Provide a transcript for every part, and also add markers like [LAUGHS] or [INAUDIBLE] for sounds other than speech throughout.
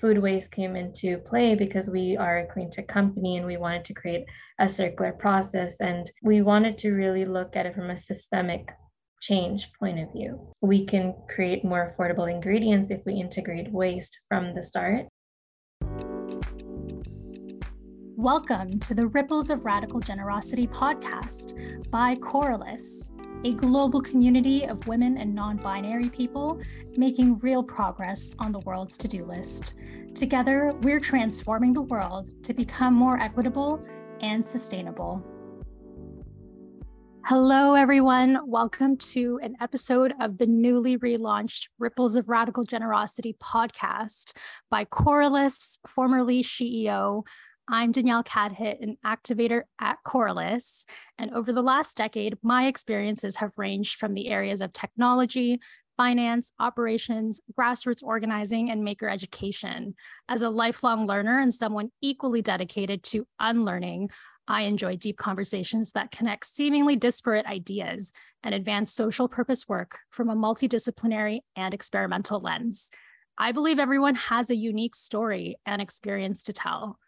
food waste came into play because we are a clean tech company and we wanted to create a circular process. And we wanted to really look at it from a systemic change point of view. We can create more affordable ingredients if we integrate waste from the start. Welcome to the Ripples of Radical Generosity podcast by Coralus, a global community of women and non binary people making real progress on the world's to do list. Together, we're transforming the world to become more equitable and sustainable. Hello, everyone. Welcome to an episode of the newly relaunched Ripples of Radical Generosity podcast by Coralus, formerly SheEO. I'm Danielle Cadhit, an activator at Coralus. And over the last decade, my experiences have ranged from the areas of technology, finance, operations, grassroots organizing, and maker education. As a lifelong learner and someone equally dedicated to unlearning, I enjoy deep conversations that connect seemingly disparate ideas and advance social purpose work from a multidisciplinary and experimental lens. I believe everyone has a unique story and experience to tell.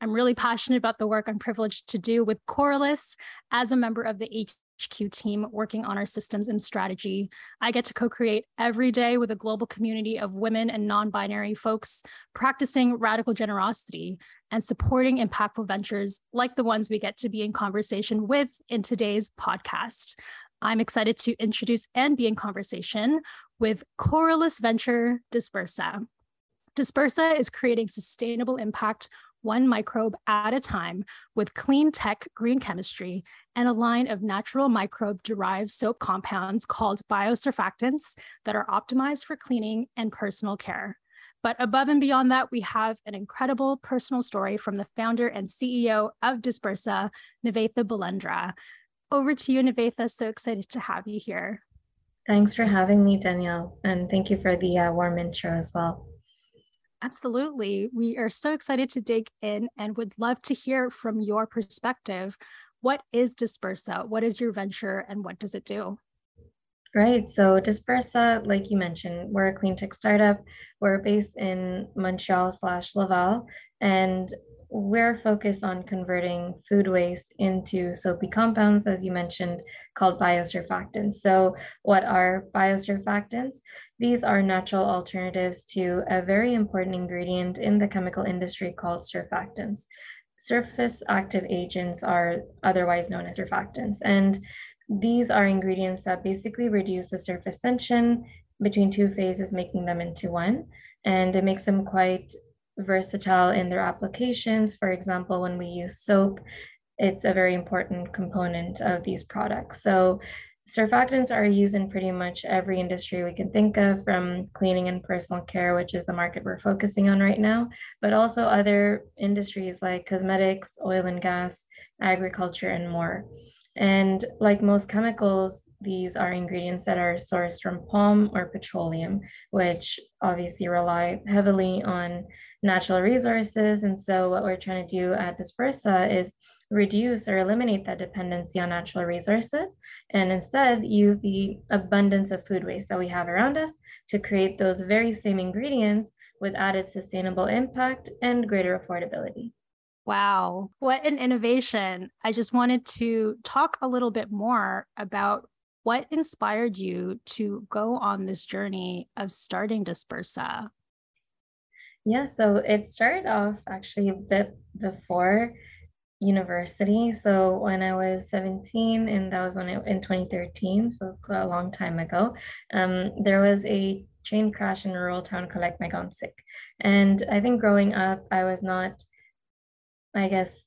I'm really passionate about the work I'm privileged to do with Coralus as a member of the HQ team working on our systems and strategy. I get to co create every day with a global community of women and non binary folks practicing radical generosity and supporting impactful ventures like the ones we get to be in conversation with in today's podcast. I'm excited to introduce and be in conversation with Coralus Venture Dispersa. Dispersa is creating sustainable impact one microbe at a time with clean tech green chemistry and a line of natural microbe derived soap compounds called biosurfactants that are optimized for cleaning and personal care. But above and beyond that, we have an incredible personal story from the founder and CEO of Dispersa, Nivetha Balendra. Over to you, Nivetha. So excited to have you here. Thanks for having me, Danielle. And thank you for the uh, warm intro as well. Absolutely. We are so excited to dig in and would love to hear from your perspective. What is Dispersa? What is your venture and what does it do? Right. So Dispersa, like you mentioned, we're a clean tech startup. We're based in Montreal slash Laval, and we're focused on converting food waste into soapy compounds, as you mentioned, called biosurfactants. So, what are biosurfactants? These are natural alternatives to a very important ingredient in the chemical industry called surfactants. Surface active agents are otherwise known as surfactants. And these are ingredients that basically reduce the surface tension between two phases, making them into one. And it makes them quite versatile in their applications. For example, when we use soap, it's a very important component of these products. So surfactants are used in pretty much every industry we can think of, from cleaning and personal care, which is the market we're focusing on right now, but also other industries like cosmetics, oil and gas, agriculture, and more. And like most chemicals, these are ingredients that are sourced from palm or petroleum, which obviously rely heavily on natural resources. And so, what we're trying to do at Dispersa is reduce or eliminate that dependency on natural resources and instead use the abundance of food waste that we have around us to create those very same ingredients with added sustainable impact and greater affordability. Wow, what an innovation. I just wanted to talk a little bit more about what inspired you to go on this journey of starting Dispersa. Yeah, so it started off actually a bit before university. So when I was 17, and that was when it, in 2013, so a long time ago, um, there was a train crash in a rural town called Lac-Mégantic. And I think growing up, I was not I guess,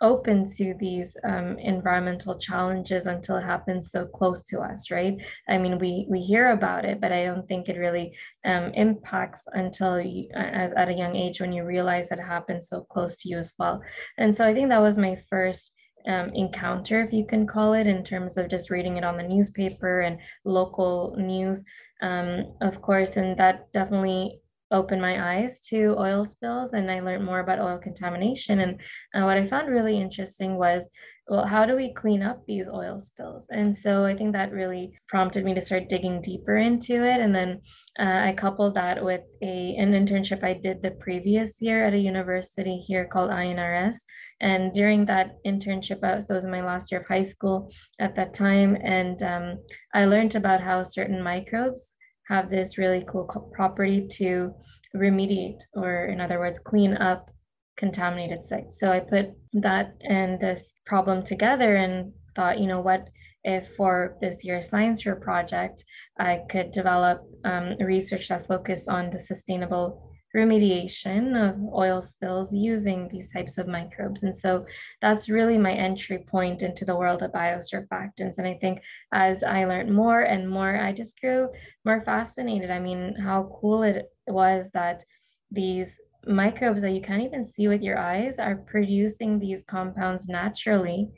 open to these um, environmental challenges until it happens so close to us, right? I mean, we we hear about it, but I don't think it really um, impacts until you, as at a young age when you realize that it happens so close to you as well. And so I think that was my first um, encounter, if you can call it, in terms of just reading it on the newspaper and local news, um, of course, and that definitely opened my eyes to oil spills and I learned more about oil contamination. And uh, what I found really interesting was well, how do we clean up these oil spills? And so I think that really prompted me to start digging deeper into it. And then uh, I coupled that with a an internship I did the previous year at a university here called INRS. And during that internship, uh, so it was my last year of high school at that time, and um, I learned about how certain microbes have this really cool property to remediate, or in other words, clean up contaminated sites. So I put that and this problem together and thought, you know, what if for this year's science fair project, I could develop um, research that focused on the sustainable remediation of oil spills using these types of microbes. And so that's really my entry point into the world of biosurfactants. And I think as I learned more and more, I just grew more fascinated. I mean, how cool it was that these microbes that you can't even see with your eyes are producing these compounds naturally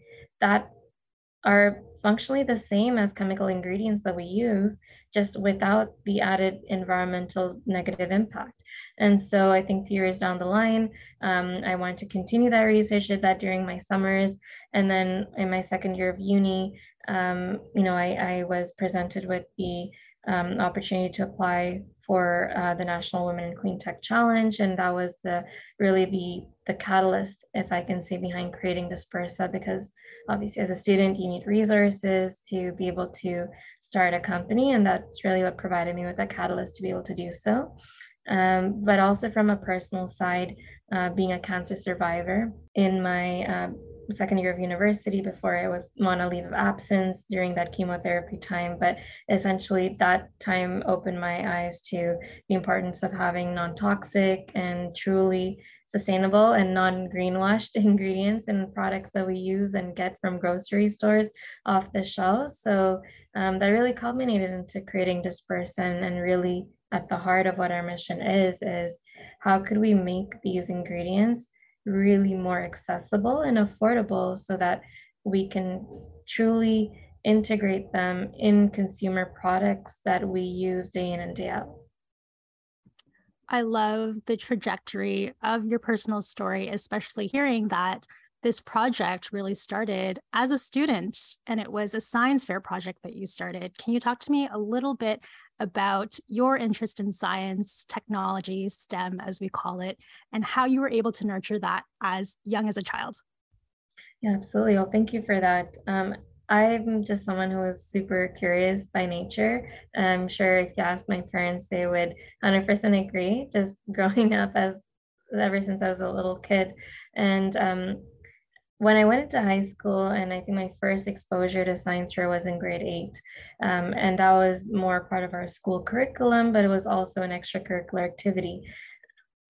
that are functionally the same as chemical ingredients that we use, just without the added environmental negative impact. And so I think years down the line, um, I wanted to continue that research, did that during my summers. And then in my second year of uni, um, you know, I, I was presented with the um, opportunity to apply for uh, the National Women in Clean Tech Challenge, and that was the really the the catalyst, if I can say, behind creating Dispersa. Because obviously, as a student, you need resources to be able to start a company, and that's really what provided me with a catalyst to be able to do so. Um, but also from a personal side, uh, being a cancer survivor in my uh, second year of university before I was on a leave of absence during that chemotherapy time. But essentially, that time opened my eyes to the importance of having non toxic and truly sustainable and non greenwashed [LAUGHS] ingredients and products that we use and get from grocery stores off the shelves. So um, that really culminated into creating Dispersa and, and really at the heart of what our mission is is how could we make these ingredients really more accessible and affordable so that we can truly integrate them in consumer products that we use day in and day out. I love the trajectory of your personal story, especially hearing that this project really started as a student and it was a science fair project that you started. Can you talk to me a little bit about your interest in science, technology, STEM, as we call it, and how you were able to nurture that as young as a child. Yeah, absolutely. Well, thank you for that. Um, I'm just someone who is super curious by nature. I'm sure if you ask my parents, they would 100% agree. Just [LAUGHS] growing up as ever since I was a little kid, and um, when I went into high school, and I think my first exposure to science fair was in grade eight, um, and that was more part of our school curriculum, but it was also an extracurricular activity.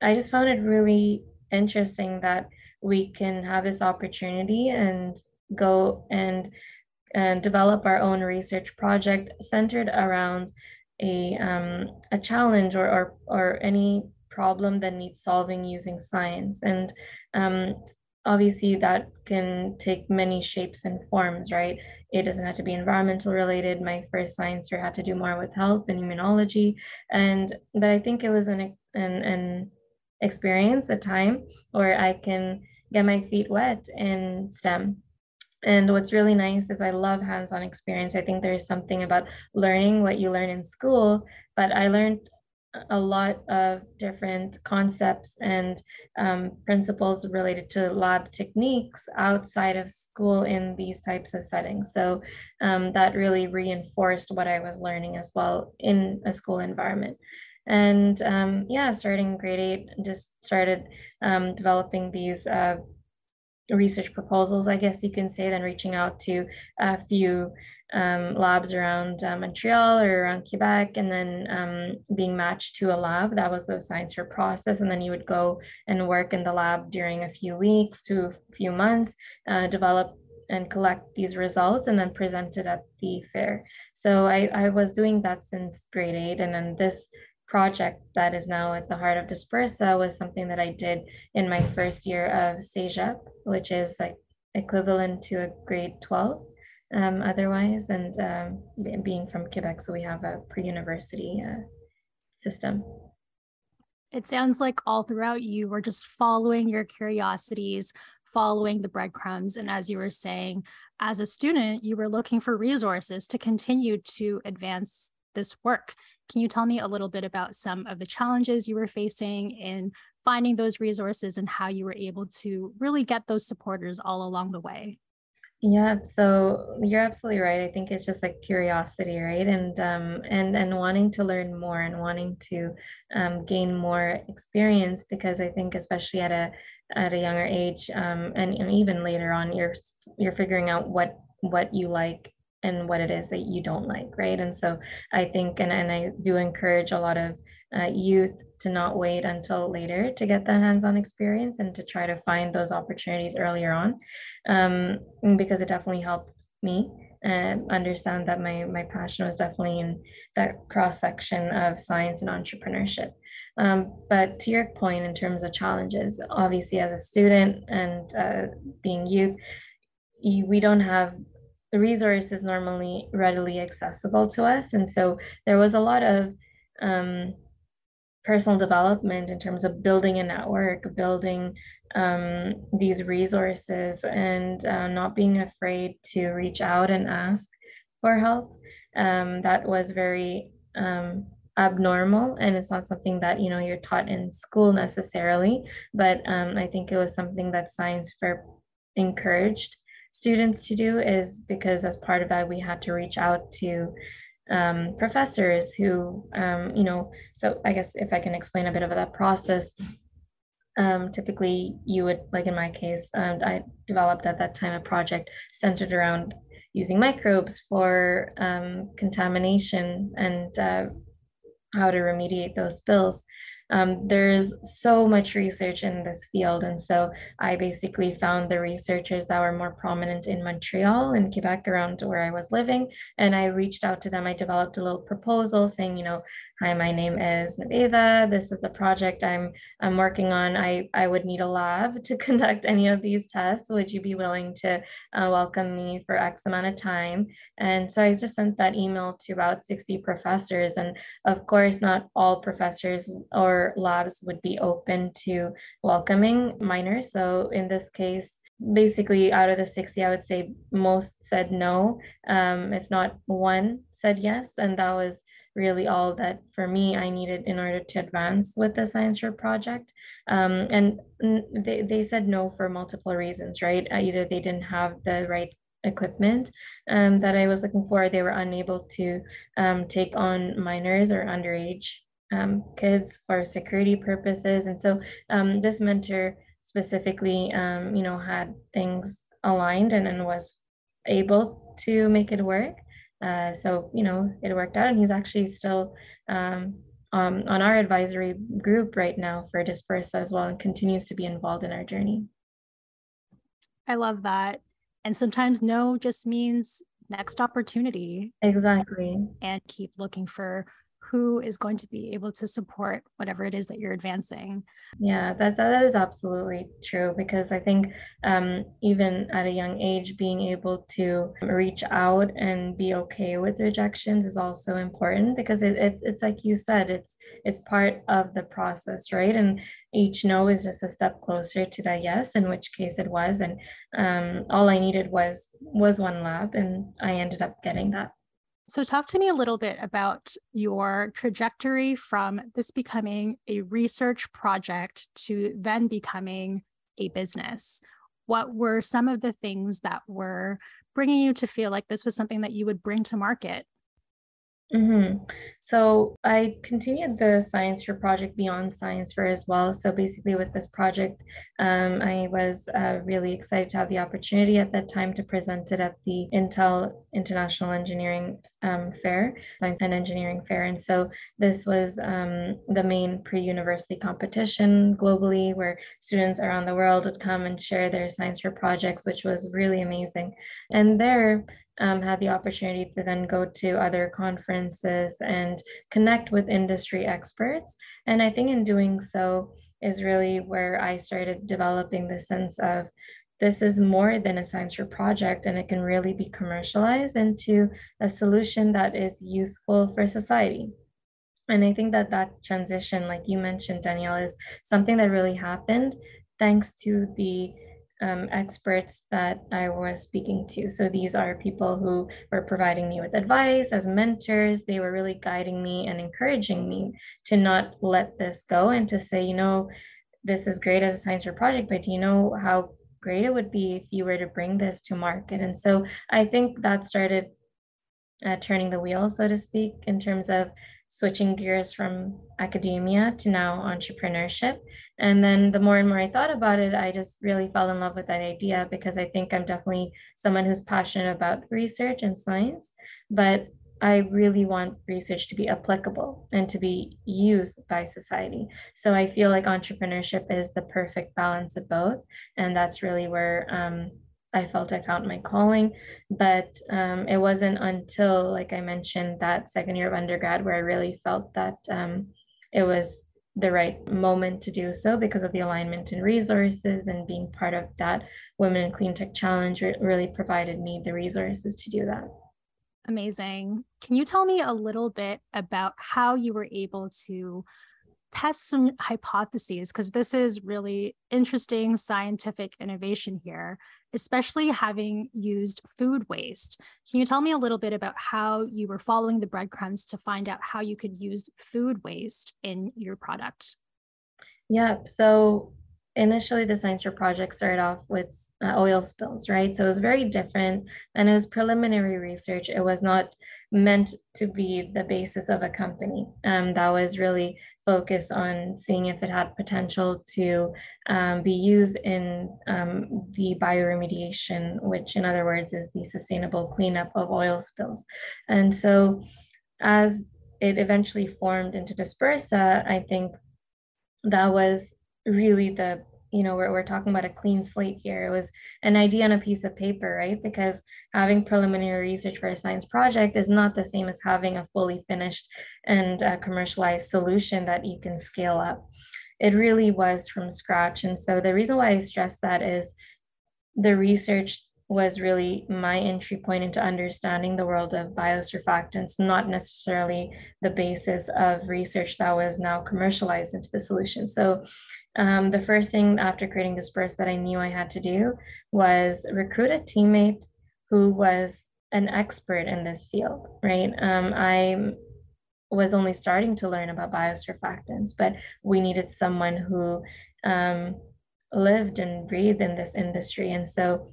I just found it really interesting that we can have this opportunity and go and and develop our own research project centered around a um, a challenge or, or or any problem that needs solving using science and um, obviously that can take many shapes and forms, right? It doesn't have to be environmental related. My first science year had to do more with health and immunology. And but I think it was an an, an experience, a time where I can get my feet wet in STEM. And what's really nice is I love hands-on experience. I think there's something about learning what you learn in school, but I learned a lot of different concepts and um, principles related to lab techniques outside of school in these types of settings. So um, that really reinforced what I was learning as well in a school environment. And um, yeah, starting grade eight, just started um, developing these uh, research proposals, I guess you can say, then reaching out to a few um, labs around uh, Montreal or around Quebec, and then um, being matched to a lab. That was the science fair process. And then you would go and work in the lab during a few weeks to a few months, uh, develop and collect these results and then present it at the fair. So I, I was doing that since grade eight. And then this project that is now at the heart of Dispersa was something that I did in my first year of CEGEP, which is like equivalent to a grade 12 um, otherwise, and um, being from Quebec, so we have a pre-university uh, system. It sounds like all throughout you were just following your curiosities, following the breadcrumbs. And as you were saying, as a student, you were looking for resources to continue to advance this work. Can you tell me a little bit about some of the challenges you were facing in finding those resources and how you were able to really get those supporters all along the way? Yeah, so you're absolutely right. I think it's just like curiosity, right? And um and and wanting to learn more and wanting to um, gain more experience because I think especially at a at a younger age um, and, and even later on, you're you're figuring out what what you like and what it is that you don't like, right? And so I think and and I do encourage a lot of uh, youth to not wait until later to get the hands-on experience and to try to find those opportunities earlier on um, because it definitely helped me and understand that my my passion was definitely in that cross section of science and entrepreneurship. Um, but to your point, in terms of challenges, obviously as a student and uh, being youth, we don't have the resource is normally readily accessible to us, and so there was a lot of um, personal development in terms of building a network, building um, these resources, and uh, not being afraid to reach out and ask for help. Um, that was very um, abnormal, and it's not something that you know you're taught in school necessarily. But um, I think it was something that science fair encouraged students to do is because as part of that we had to reach out to um, professors who, um, you know, so I guess if I can explain a bit of that process, um, typically you would, like in my case, um, I developed at that time a project centered around using microbes for um, contamination and uh, how to remediate those spills um, there's so much research in this field. And so I basically found the researchers that were more prominent in Montreal and Quebec around where I was living. And I reached out to them. I developed a little proposal saying, you know, hi, my name is Nivetha. This is the project I'm, I'm working on. I, I would need a lab to [LAUGHS] conduct any of these tests. Would you be willing to uh, welcome me for X amount of time? And so I just sent that email to about 60 professors. And of course, not all professors or labs would be open to welcoming minors. So in this case, basically out of the 60 i would say most said no um, if not one said yes. And that was really all that for me i needed in order to advance with the science fair project. Um, and they, they said no for multiple reasons right? Uh, either they didn't have the right equipment um, that i was looking for they were unable to um, take on minors or underage um, kids for security purposes. And so um, this mentor specifically, um, you know, had things aligned and, and was able to make it work. Uh, so, you know, it worked out and he's actually still um, um, on our advisory group right now for Dispersa as well and continues to be involved in our journey. I love that. And sometimes no just means next opportunity. Exactly. And keep looking for who is going to be able to support whatever it is that you're advancing. Yeah, that, that is absolutely true because I think um, even at a young age, being able to reach out and be okay with rejections is also important because it, it, it's like you said, it's it's part of the process, right? And each no is just a step closer to that yes, in which case it was. And um, all I needed was was one lab, and I ended up getting that. So, talk to me a little bit about your trajectory from this becoming a research project to then becoming a business. What were some of the things that were bringing you to feel like this was something that you would bring to market? Mm-hmm. So I continued the Science Fair project beyond Science Fair as well. So basically, with this project, um, I was uh, really excited to have the opportunity at that time to present it at the Intel International Engineering um, Fair, Science and Engineering Fair. And so this was um, the main pre-university competition globally, where students around the world would come and share their Science Fair projects, which was really amazing. And there um, had the opportunity to then go to other conferences and connect with industry experts. And I think in doing so is really where I started developing the sense of this is more than a science fair project and it can really be commercialized into a solution that is useful for society. And I think that that transition, like you mentioned, Danielle, is something that really happened thanks to the um, experts that I was speaking to. So these are people who were providing me with advice as mentors. They were really guiding me and encouraging me to not let this go and to say, you know, this is great as a science fair project, but do you know how great it would be if you were to bring this to market? And so I think that started uh, turning the wheel, so to speak, in terms of switching gears from academia to now entrepreneurship. And then the more and more I thought about it, I just really fell in love with that idea because I think I'm definitely someone who's passionate about research and science, but I really want research to be applicable and to be used by society. So I feel like entrepreneurship is the perfect balance of both. And that's really where um, I felt I found my calling. But um, it wasn't until, like I mentioned, that second year of undergrad where I really felt that um, it was the right moment to do so because of the alignment and resources and being part of that Women in Clean Tech Challenge really provided me the resources to do that. Amazing. Can you tell me a little bit about how you were able to test some hypotheses? Because this is really interesting scientific innovation here especially having used food waste. Can you tell me a little bit about how you were following the breadcrumbs to find out how you could use food waste in your product? Yeah, so initially the Science Fair project started off with uh, oil spills, right? So it was very different and it was preliminary research. It was not meant to be the basis of a company. Um, that was really focused on seeing if it had potential to um, be used in um, the bioremediation, which in other words is the sustainable cleanup of oil spills. And so as it eventually formed into Dispersa, I think that was really the you know, we're, we're talking about a clean slate here. It was an idea on a piece of paper, right? Because having preliminary research for a science project is not the same as having a fully finished and uh, commercialized solution that you can scale up. It really was from scratch. And so the reason why I stress that is the research was really my entry point into understanding the world of biosurfactants, not necessarily the basis of research that was now commercialized into the solution. So um, the first thing after creating Dispersa that I knew I had to do was recruit a teammate who was an expert in this field, right? Um, I was only starting to learn about biosurfactants, but we needed someone who um, lived and breathed in this industry. And so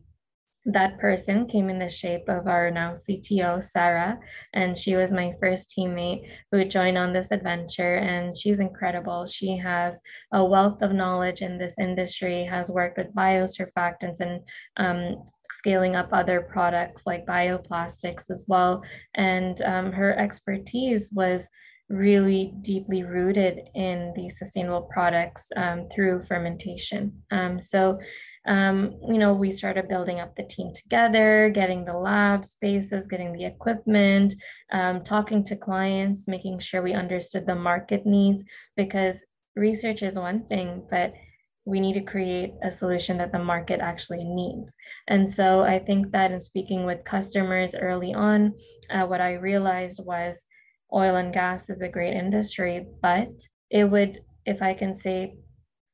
that person came in the shape of our now CTO, Sarah, and she was my first teammate who joined on this adventure. And she's incredible. She has a wealth of knowledge in this industry, has worked with biosurfactants and um, scaling up other products like bioplastics as well. And um, her expertise was really deeply rooted in the sustainable products um, through fermentation. Um, so um, you know, we started building up the team together, getting the lab spaces, getting the equipment, um, talking to clients, making sure we understood the market needs because research is one thing, but we need to create a solution that the market actually needs. And so I think that in speaking with customers early on, uh, what I realized was oil and gas is a great industry, but it would, if I can say,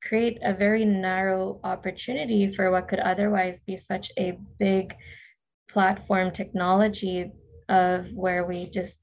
create a very narrow opportunity for what could otherwise be such a big platform technology of where we just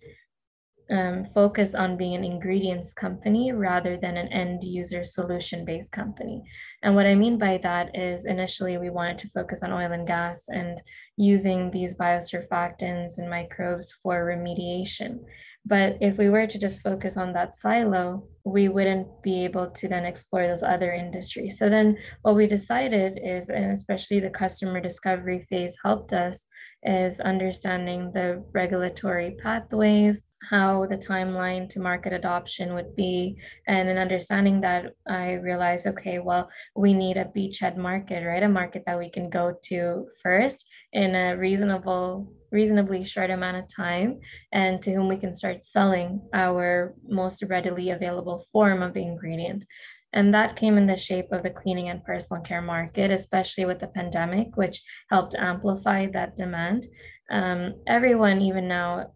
um, focus on being an ingredients company rather than an end user solution based company. And what I mean by that is initially we wanted to focus on oil and gas and using these biosurfactants and microbes for remediation. But if we were to just focus on that silo, we wouldn't be able to then explore those other industries. So then what we decided is, and especially the customer discovery phase helped us, is understanding the regulatory pathways, how the timeline to market adoption would be. And in understanding that, I realized, okay, well, we need a beachhead market, right? A market that we can go to first in a reasonable reasonably short amount of time and to whom we can start selling our most readily available form of the ingredient. And that came in the shape of the cleaning and personal care market, especially with the pandemic, which helped amplify that demand. Um, everyone, even now,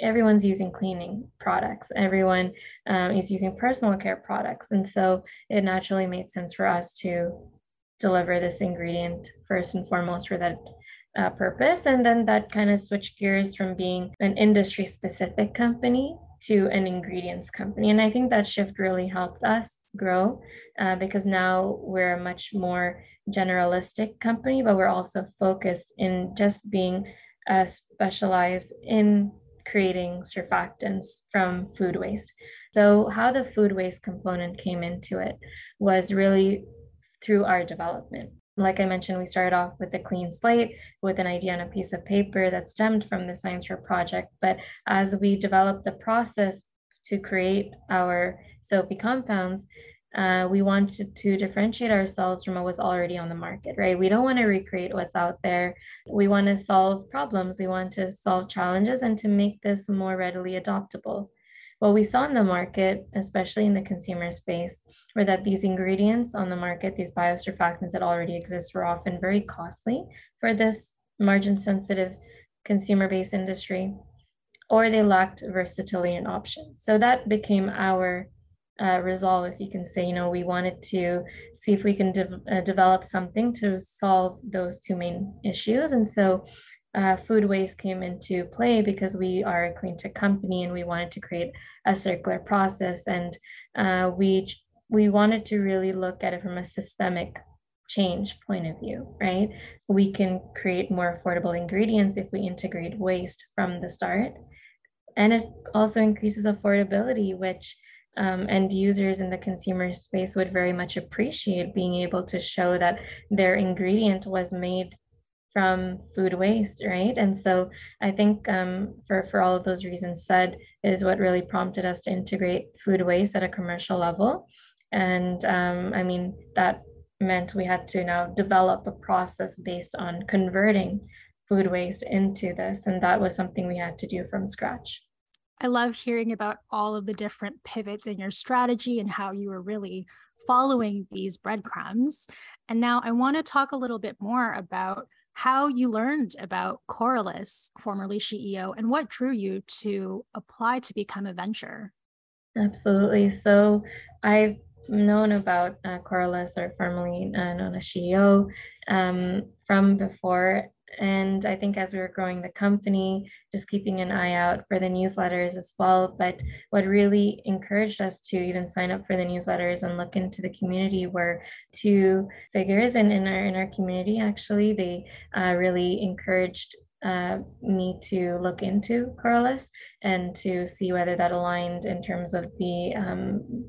everyone's using cleaning products. Everyone um, is using personal care products. And so it naturally made sense for us to deliver this ingredient first and foremost for that uh, purpose. And then that kind of switched gears from being an industry specific company to an ingredients company. And I think that shift really helped us grow uh, because now we're a much more generalistic company, but we're also focused in just being uh, specialized in creating surfactants from food waste. So, how the food waste component came into it was really through our development. Like I mentioned, we started off with a clean slate with an idea on a piece of paper that stemmed from the Science Fair project. But as we developed the process to create our soapy compounds, uh, we wanted to differentiate ourselves from what was already on the market, right? We don't want to recreate what's out there. We want to solve problems. We want to solve challenges and to make this more readily adoptable. What we saw in the market, especially in the consumer space, were that these ingredients on the market, these biosurfactants that already exist, were often very costly for this margin sensitive consumer based industry, or they lacked versatility and options. So that became our uh, resolve, if you can say, you know, we wanted to see if we can de- uh, develop something to solve those two main issues. And so uh, food waste came into play because we are a clean tech company and we wanted to create a circular process. And uh, we, we wanted to really look at it from a systemic change point of view, right? We can create more affordable ingredients if we integrate waste from the start. And it also increases affordability, which um, end users in the consumer space would very much appreciate being able to show that their ingredient was made from food waste, right? And so I think um, for, for all of those reasons said is what really prompted us to integrate food waste at a commercial level. And um, I mean, that meant we had to now develop a process based on converting food waste into this. And that was something we had to do from scratch. I love hearing about all of the different pivots in your strategy and how you were really following these breadcrumbs. And now I want to talk a little bit more about how you learned about Coralus, formerly SheEO, and what drew you to apply to become a venture. Absolutely. So I've known about uh, or formerly uh, known as CEO, um, from before and I think as we were growing the company, just keeping an eye out for the newsletters as well. But what really encouraged us to even sign up for the newsletters and look into the community were two figures in, in our in our community. Actually, they uh, really encouraged uh, me to look into Coralus and to see whether that aligned in terms of the um,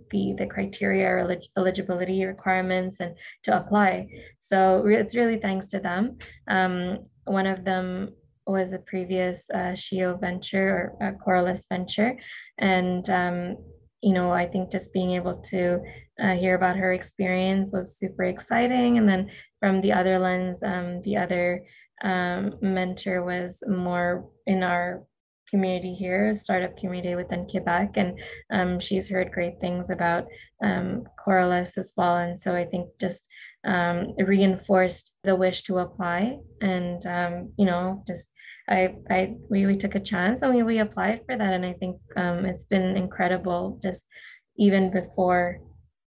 the the criteria or eligibility requirements and to apply. So re- it's really thanks to them. Um, one of them was a previous uh, SheEO venture or a Coralus venture, and um, you know I think just being able to uh, hear about her experience was super exciting. And then from the other lens, um, the other um, mentor was more in our community here, a startup community within Quebec, and um, she's heard great things about um, as well. And so I think just um, reinforced the wish to apply, and um, you know, just I, I, we, we took a chance and we, we applied for that, and I think um, it's been incredible. Just even before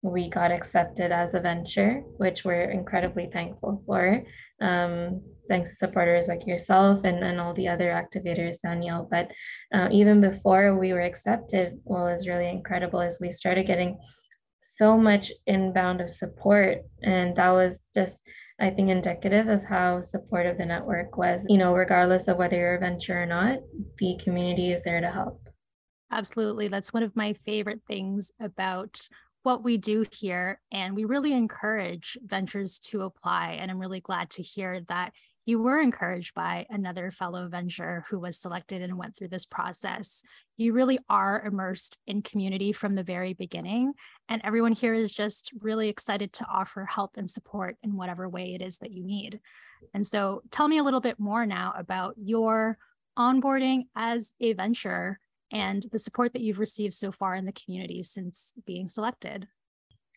we got accepted as a venture, which we're incredibly thankful for. Um, thanks to supporters like yourself and, and all the other activators, Danielle. But uh, even before we were accepted, what was really incredible is we started getting so much inbound of support. And that was just, I think, indicative of how supportive the network was. You know, regardless of whether you're a venture or not, the community is there to help. Absolutely. That's one of my favorite things about what we do here. And we really encourage ventures to apply. And I'm really glad to hear that you were encouraged by another fellow venture who was selected and went through this process. You really are immersed in community from the very beginning. And everyone here is just really excited to offer help and support in whatever way it is that you need. And so tell me a little bit more now about your onboarding as a venture and the support that you've received so far in the community since being selected?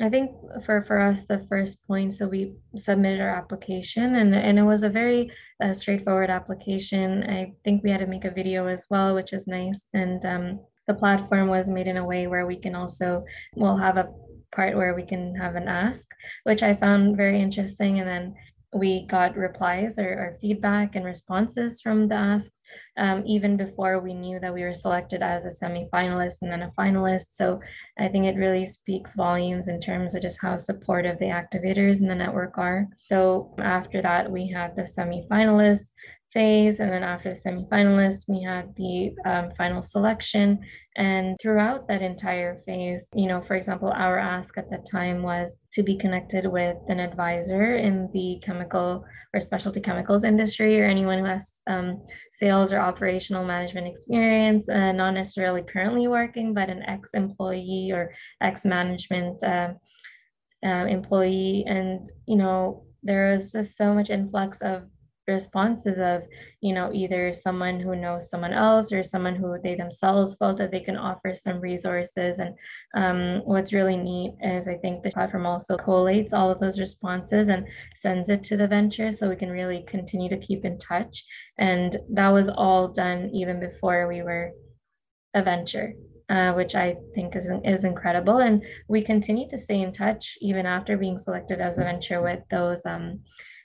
I think for, for us, the first point, so we submitted our application and, and it was a very uh, straightforward application. I think we had to make a video as well, which is nice. And um, the platform was made in a way where we can also, we'll have a part where we can have an ask, which I found very interesting. And then we got replies or, or feedback and responses from the asks um, even before we knew that we were selected as a semi-finalist and then a finalist. So I think it really speaks volumes in terms of just how supportive the activators in the network are. So after that, we had the semi-finalists phase. And then after the semifinalists, we had the um, final selection. And throughout that entire phase, you know, for example, our ask at that time was to be connected with an advisor in the chemical or specialty chemicals industry or anyone who has um, sales or operational management experience, uh, not necessarily currently working, but an ex employee or ex management uh, uh, employee. And, you know, there was just so much influx of responses of you know either someone who knows someone else or someone who they themselves felt that they can offer some resources and um, what's really neat is i think the platform also collates all of those responses and sends it to the venture so we can really continue to keep in touch and that was all done even before we were a venture uh, which I think is, is incredible. And we continue to stay in touch even after being selected as a venture with those um,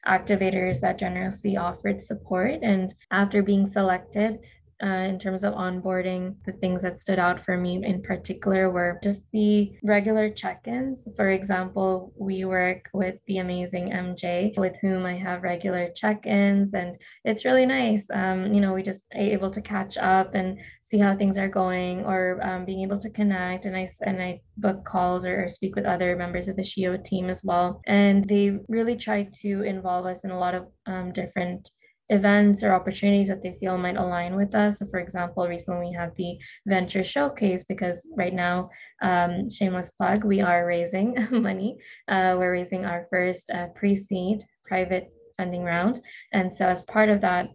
activators that generously offered support. And after being selected, uh, in terms of onboarding, the things that stood out for me in particular were just the regular check ins. For example, we work with the amazing MJ, with whom I have regular check ins, and it's really nice. Um, you know, we just able to catch up and see how things are going, or um, being able to connect. And I and I book calls or, or speak with other members of the SheEO team as well. And they really try to involve us in a lot of um, different events or opportunities that they feel might align with us. So for example, recently we had the venture showcase because right now, um, shameless plug, we are raising [LAUGHS] money. Uh, we're raising our first uh, pre-seed private funding round. And so as part of that,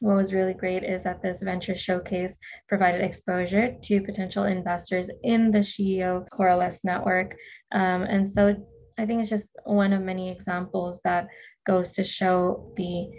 what was really great is that this venture showcase provided exposure to potential investors in the SheEO Coralus network. Um, and so I think it's just one of many examples that goes to show the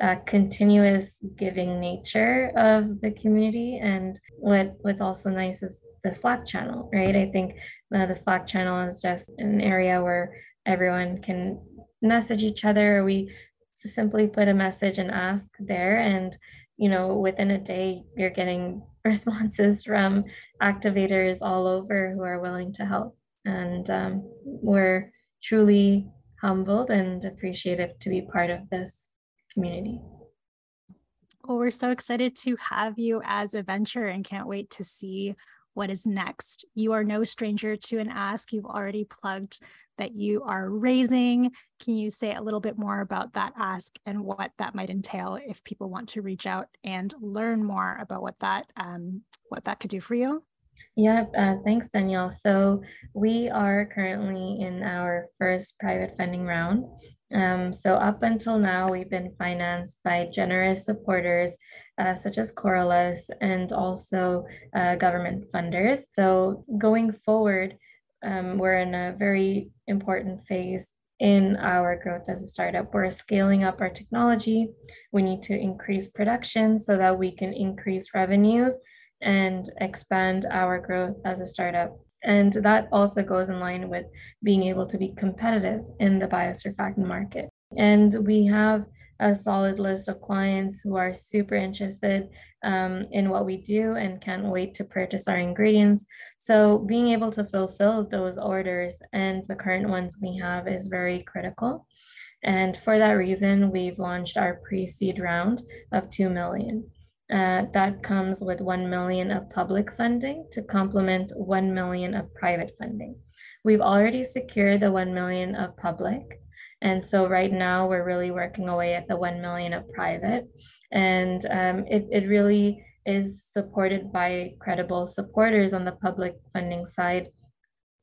uh, continuous giving nature of the community. And what what's also nice is the Slack channel, right? I think uh, the Slack channel is just an area where everyone can message each other. We simply put a message and ask there, and you know, within a day, you're getting [LAUGHS] responses from activators all over who are willing to help. And um, we're truly humbled and appreciative to be part of this community. Well, we're so excited to have you as a venture and can't wait to see what is next. You are no stranger to an ask. You've already plugged that you are raising. Can you say a little bit more about that ask and what that might entail if people want to reach out and learn more about what that um, what that could do for you? Yeah, uh, thanks, Danielle. So we are currently in our first private funding round. Um, so up until now, we've been financed by generous supporters uh, such as Coralus and also uh, government funders. So going forward, um, we're in a very important phase in our growth as a startup. We're scaling up our technology. We need to increase production so that we can increase revenues and expand our growth as a startup. And that also goes in line with being able to be competitive in the biosurfactant market. And we have a solid list of clients who are super interested um, in what we do and can't wait to purchase our ingredients. So, being able to fulfill those orders and the current ones we have is very critical. And for that reason, we've launched our pre seed round of 2 million. Uh, that comes with 1 million of public funding to complement 1 million of private funding. We've already secured the 1 million of public. And so right now we're really working away at the 1 million of private. And um, it, it really is supported by credible supporters on the public funding side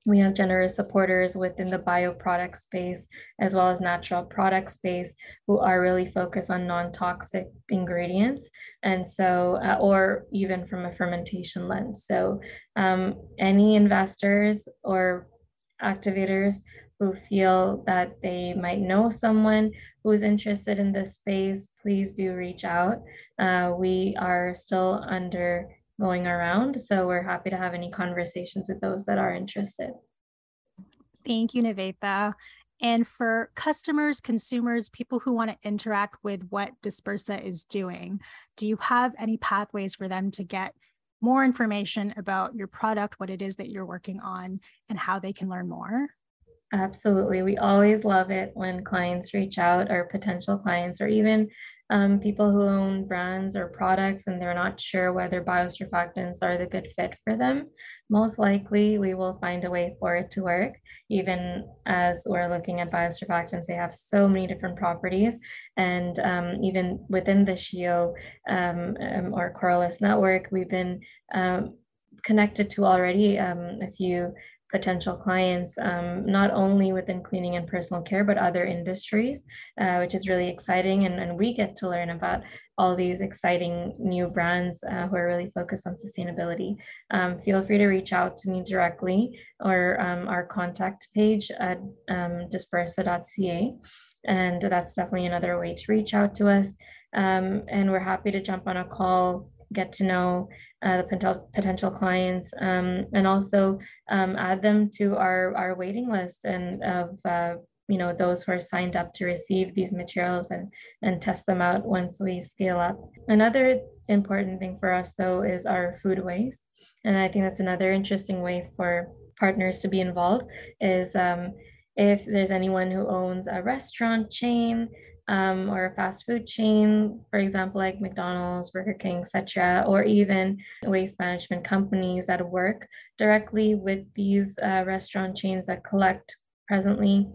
we have generous supporters within the bioproduct space as well as natural product space who are really focused on non-toxic ingredients and so uh, or even from a fermentation lens. So um, any investors or activators who feel that they might know someone who's interested in this space please do reach out. Uh, we are still under going around. So we're happy to have any conversations with those that are interested. Thank you, Nivetha. And for customers, consumers, people who want to interact with what Dispersa is doing, do you have any pathways for them to get more information about your product, what it is that you're working on, and how they can learn more? Absolutely. We always love it when clients reach out, or potential clients, or even um, people who own brands or products and they're not sure whether biosurfactants are the good fit for them. Most likely, we will find a way for it to work. Even as we're looking at biosurfactants, they have so many different properties. And um, even within the SheEO um, um, or Coralus network, we've been um, connected to already um, a few potential clients, um, not only within cleaning and personal care, but other industries, uh, which is really exciting. And, and we get to learn about all these exciting new brands uh, who are really focused on sustainability. Um, feel free to reach out to me directly or um, our contact page at um, dispersa.ca. And that's definitely another way to reach out to us. Um, and we're happy to jump on a call get to know uh, the potential clients um, and also um, add them to our our waiting list and of uh, you know those who are signed up to receive these materials and and test them out once we scale up. Another important thing for us though is our food waste. And i think that's another interesting way for partners to be involved is um, if there's anyone who owns a restaurant chain um, or a fast food chain, for example, like McDonald's, Burger King, etc., or even waste management companies that work directly with these uh, restaurant chains that collect presently.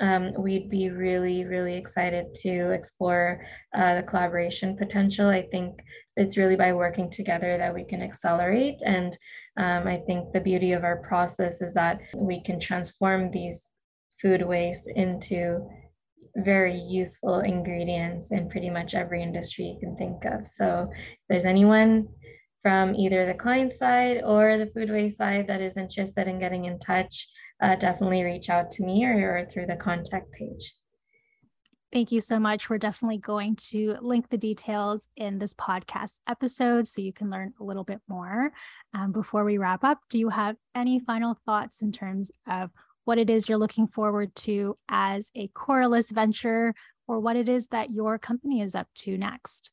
Um, we'd be really, really excited to explore uh, the collaboration potential. I think it's really by working together that we can accelerate. And um, I think the beauty of our process is that we can transform these food waste into very useful ingredients in pretty much every industry you can think of. So if there's anyone from either the client side or the food waste side that is interested in getting in touch, uh, definitely reach out to me or, or through the contact page. Thank you so much. We're definitely going to link the details in this podcast episode so you can learn a little bit more. Um, before we wrap up, do you have any final thoughts in terms of what it is you're looking forward to as a Coralus venture or what it is that your company is up to next.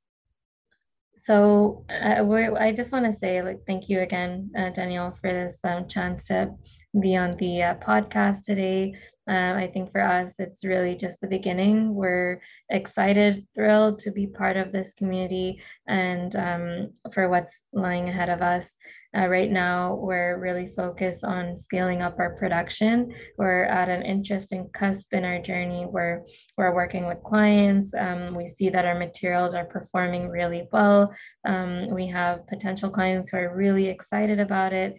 So uh, I just want to say like thank you again, uh, Danielle, for this um, chance to be on the uh, podcast today. Um, I think for us, it's really just the beginning. We're excited, thrilled to be part of this community and um, for what's lying ahead of us. Uh, right now, we're really focused on scaling up our production. We're at an interesting cusp in our journey where we're working with clients. Um, we see that our materials are performing really well. Um, we have potential clients who are really excited about it.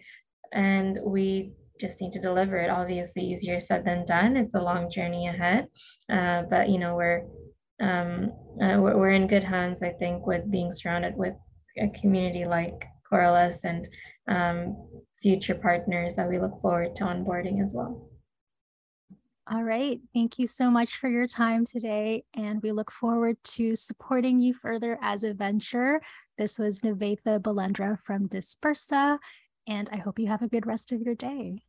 And we just need to deliver it. Obviously, easier said than done. It's a long journey ahead, uh, but you know we're um, uh, we're, in good hands. I think with being surrounded with a community like Coralus and um, future partners that we look forward to onboarding as well. All right. Thank you so much for your time today. And we look forward to supporting you further as a venture. This was Nivetha Balendra from Dispersa. And I hope you have a good rest of your day.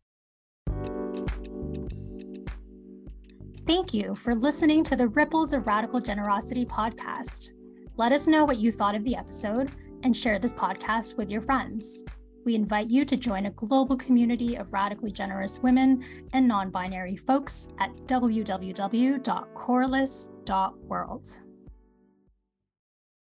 Thank you for listening to the Ripples of Radical Generosity podcast. Let us know what you thought of the episode and share this podcast with your friends. We invite you to join a global community of radically generous women and non binary folks at www.coralus.world.